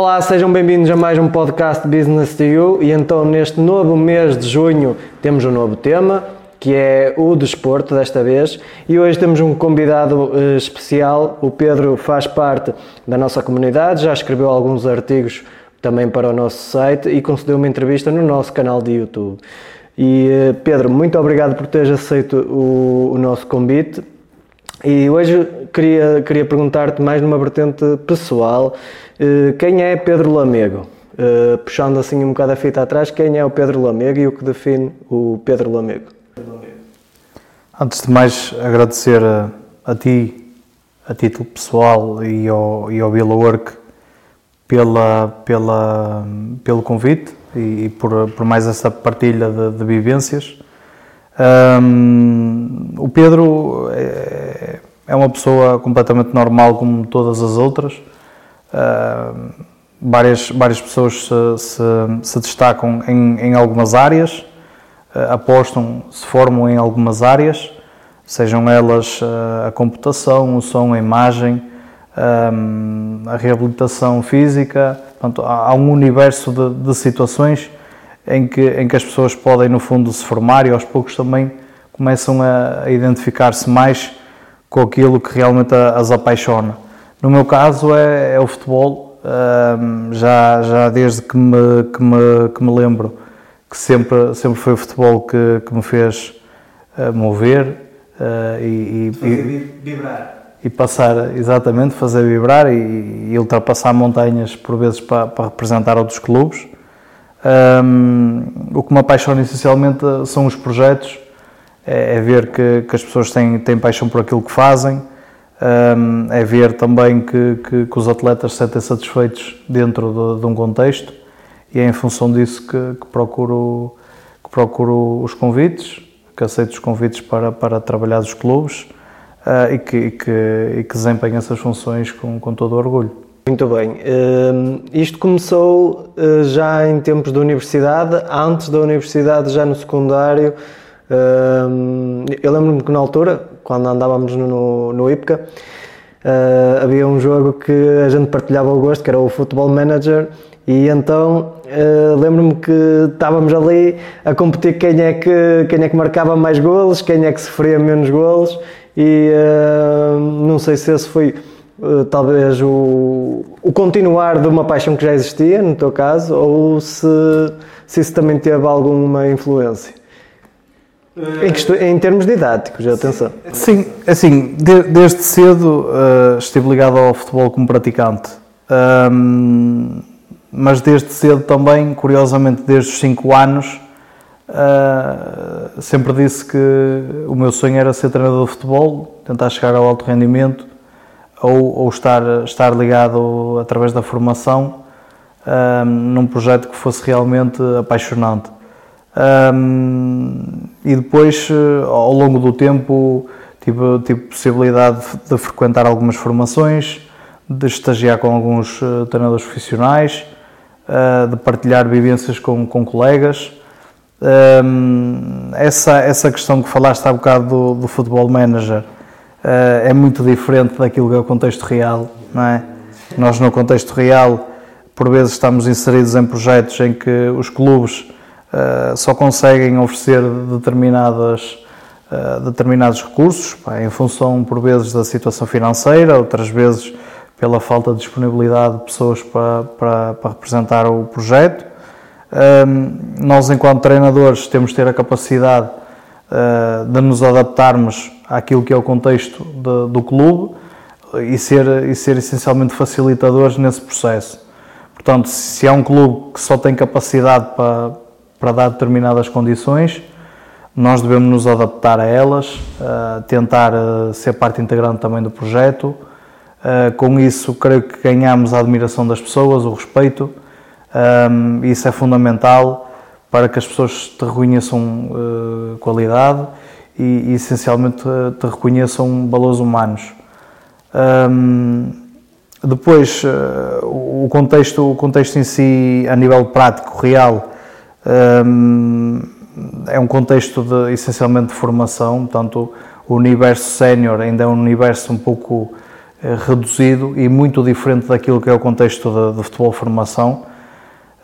Olá, sejam bem-vindos a mais um podcast Business to You. E então neste novo mês de junho temos um novo tema que é o desporto desta vez. E hoje temos um convidado uh, especial, o Pedro faz parte da nossa comunidade, já escreveu alguns artigos também para o nosso site e concedeu uma entrevista no nosso canal de YouTube. E uh, Pedro, muito obrigado por teres aceito o, o nosso convite e hoje queria, queria perguntar-te mais numa vertente pessoal, eh, quem é Pedro Lamego? Eh, puxando assim um bocado a fita atrás, quem é o Pedro Lamego e o que define o Pedro Lamego? Antes de mais, agradecer a, a ti, a título pessoal e ao, e ao Vila Work pela, pela, pelo convite e, e por, por mais essa partilha de, de vivências. Um, o Pedro é, é, uma pessoa completamente normal como todas as outras. Uh, várias, várias pessoas se, se, se destacam em, em, algumas áreas, uh, apostam, se formam em algumas áreas, sejam elas uh, a computação, o som, a imagem, a reabilitação física. Portanto, há, há um universo de, de situações em que, em que as pessoas podem, no fundo, se formar e aos poucos também começam a, a identificar-se mais com aquilo que realmente as apaixona. No meu caso é, é o futebol, já, já desde que me, que, me, que me lembro que sempre, sempre foi o futebol que, que me fez uh, mover uh, e, e, vibrar. E passar, exatamente, fazer vibrar e, e ultrapassar montanhas por vezes para, para representar outros clubes. Um, o que me apaixona essencialmente são os projetos, é, é ver que, que, as pessoas têm, têm paixão por aquilo que fazem, um, é ver também que, que, que, os atletas se sentem satisfeitos dentro de, de, um contexto e é em função disso que, procuro, que procuro os convites, que aceito os convites para, para trabalhar nos clubes uh, e, que, e, que, e que desempenho essas funções com, com todo o orgulho. Muito bem. Uh, isto começou uh, já em tempos da universidade, antes da universidade, já no secundário. Uh, eu lembro-me que na altura, quando andávamos no, no IPCA, eh, havia um jogo que a gente partilhava o gosto, que era o Football Manager, e então lembro-me que estávamos ali a competir quem é que, quem é que marcava mais golos, quem é que sofria menos golos, e não sei se esse foi eh, talvez o, o, continuar de uma paixão que já existia, no teu caso, ou se, se isso também teve alguma influência? Uh, em, em, termos didáticos, atenção. Sim, assim, de, desde cedo uh, estive ligado ao futebol como praticante. Um, mas desde cedo também, curiosamente, desde os 5 anos, uh, sempre disse que o meu sonho era ser treinador de futebol, tentar chegar ao alto rendimento ou, ou estar, estar ligado através da formação um, num projeto que fosse realmente apaixonante. Um, e depois, eh, ao longo do tempo, tive, tive possibilidade de frequentar algumas formações, de estagiar com alguns uh, treinadores profissionais, uh, de partilhar vivências com, com colegas. Um, essa, essa questão que falaste há bocado do, do futebol manager, é muito diferente daquilo que é o contexto real, não é? Nós no contexto real, por vezes estamos inseridos em projetos em que os clubes uh, só conseguem oferecer determinadas uh, determinados recursos, pá, em função por vezes da situação financeira, outras vezes pela falta de disponibilidade de pessoas para, para, para representar o projeto. Um, nós, enquanto treinadores, temos de ter a capacidade uh, de nos adaptarmos àquilo que é o contexto de, do clube e ser, e ser essencialmente facilitadores nesse processo. Portanto, se há um clube que só tem capacidade para, para dar determinadas condições, nós devemos nos adaptar a elas, uh, tentar uh, ser parte integrante também do projeto. Uh, com isso, creio que ganhamos a admiração das pessoas, o respeito. Um, isso é fundamental para que as pessoas te reconheçam qualidade e, e essencialmente eh, te reconheçam valores humanos. Um, depois, uh, o, contexto, o contexto em si, a nível prático, real, um, é um contexto de, essencialmente de formação, portanto, o universo sénior ainda é um universo um pouco reduzido e muito diferente daquilo que é o contexto de, de futebol formação.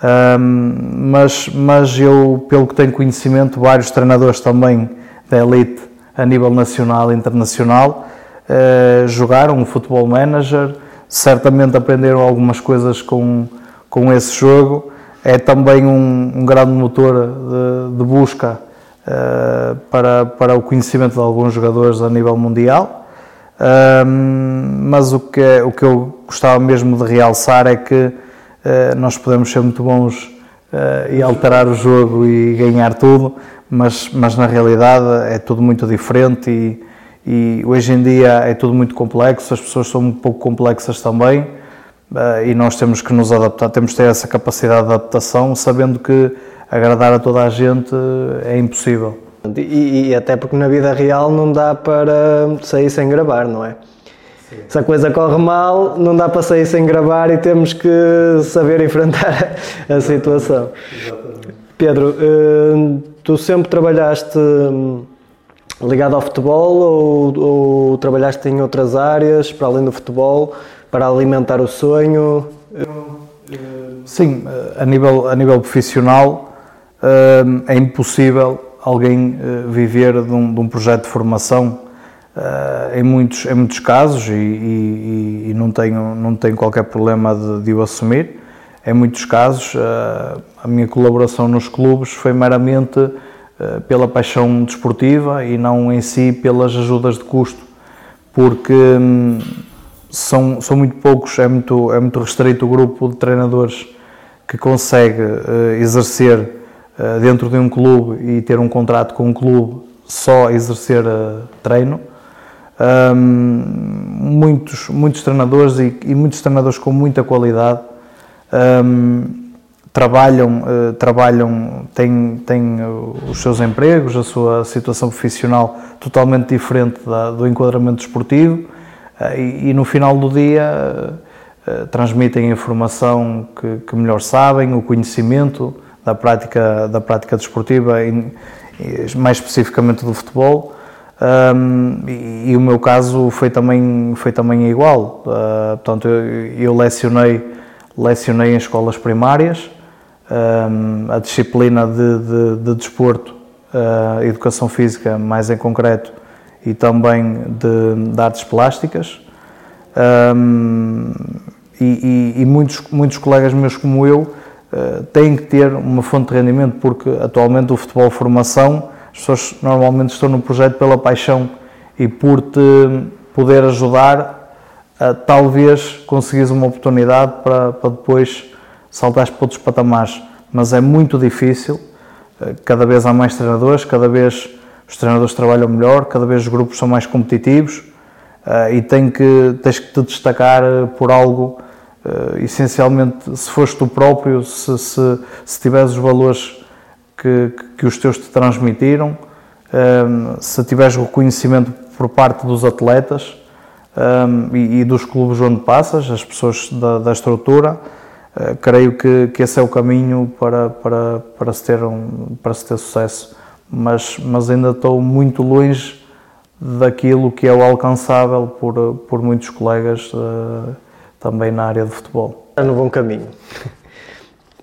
Um, mas, mas eu, pelo que tenho conhecimento, vários treinadores também da elite a nível nacional e internacional uh, jogaram o futebol manager, certamente aprenderam algumas coisas com, com esse jogo. É também um, um grande motor de, de busca uh, para, para o conhecimento de alguns jogadores a nível mundial. Um, mas o que, o que eu gostava mesmo de realçar é que uh, nós podemos ser muito bons uh, e alterar o jogo e ganhar tudo, mas, mas na realidade é tudo muito diferente e, e hoje em dia é tudo muito complexo, as pessoas são um pouco complexas também uh, e nós temos que nos adaptar, temos que ter essa capacidade de adaptação, sabendo que agradar a toda a gente é impossível. E, e, até porque na vida real não dá para sair sem gravar, não é? Sim. Se a coisa corre mal, não dá para sair sem gravar e temos que saber enfrentar a situação. Exatamente. Pedro, eh, tu sempre trabalhaste hum, ligado ao futebol ou, ou trabalhaste em outras áreas para além do futebol para alimentar o sonho? Sim, a nível, a nível profissional é impossível alguém viver de um, de um, projeto de formação uh, em, muitos, em muitos casos e, e, e, não, tenho, não tenho qualquer problema de, de o assumir. Em muitos casos, uh, a minha colaboração nos clubes foi meramente pela paixão desportiva e não em si pelas ajudas de custo, porque hum, são, são muito poucos, é muito, é muito restrito o grupo de treinadores que consegue exercer dentro de um clube e ter um contrato com um clube só exercer uh, treino. Um, muitos, muitos treinadores e, e, muitos treinadores com muita qualidade um, trabalham, uh, trabalham têm, têm os seus empregos, a sua situação profissional totalmente diferente da, do enquadramento desportivo uh, e, e, no final do dia transmitem a informação que, que melhor sabem, o conhecimento, da prática, da prática desportiva, mais especificamente do futebol. Um, e, e, o meu caso foi também, foi também igual. Uh, portanto, eu, eu, lecionei, lecionei em escolas primárias um, a disciplina de, de, de desporto, uh, educação física mais em concreto, e também de, de artes plásticas. Um, e, e, e muitos, muitos colegas meus como eu eh, têm que ter uma fonte de rendimento, porque atualmente o futebol formação, as pessoas normalmente estão no projeto pela paixão e por te poder ajudar talvez conseguires uma oportunidade para, para depois saltares para outros patamares. Mas é muito difícil, eh, cada vez há mais treinadores, cada vez os treinadores trabalham melhor, cada vez os grupos são mais competitivos eh, e tem que, tens que te destacar por algo essencialmente, se foste tu próprio, se, se, se tiveres os valores que, que os teus te transmitiram, um, se tiveres reconhecimento por parte dos atletas um, e, e, dos clubes onde passas, as pessoas da, da estrutura, uh, creio que, que esse é o caminho para, para, para, se ter um, para se ter sucesso. Mas, mas ainda estou muito longe daquilo que é o alcançável por, por muitos colegas. Uh, também na área de futebol. Estás no bom caminho.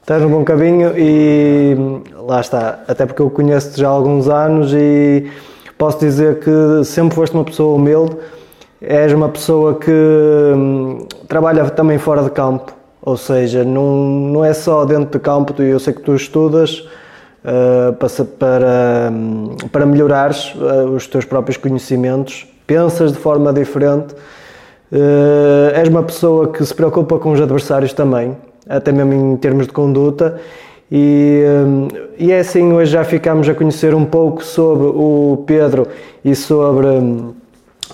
Estás no bom caminho e lá está. Até porque eu conheço-te já há alguns anos e posso dizer que sempre foste uma pessoa humilde. És uma pessoa que hum, trabalha também fora de campo, ou seja, não, não é só dentro de campo. Eu sei que tu estudas uh, para, para, hum, para melhorares uh, os teus próprios conhecimentos, pensas de forma diferente Uh, és uma pessoa que se preocupa com os adversários também, até mesmo em termos de conduta. E, um, e é assim, hoje já ficamos a conhecer um pouco sobre o Pedro e sobre um,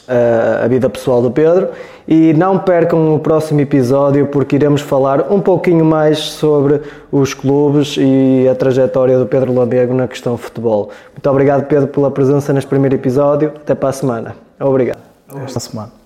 a, a vida pessoal do Pedro. E não percam o próximo episódio porque iremos falar um pouquinho mais sobre os clubes e a trajetória do Pedro Landego na questão futebol. Muito obrigado, Pedro, pela presença neste primeiro episódio. Até para a semana. Obrigado. Esta semana.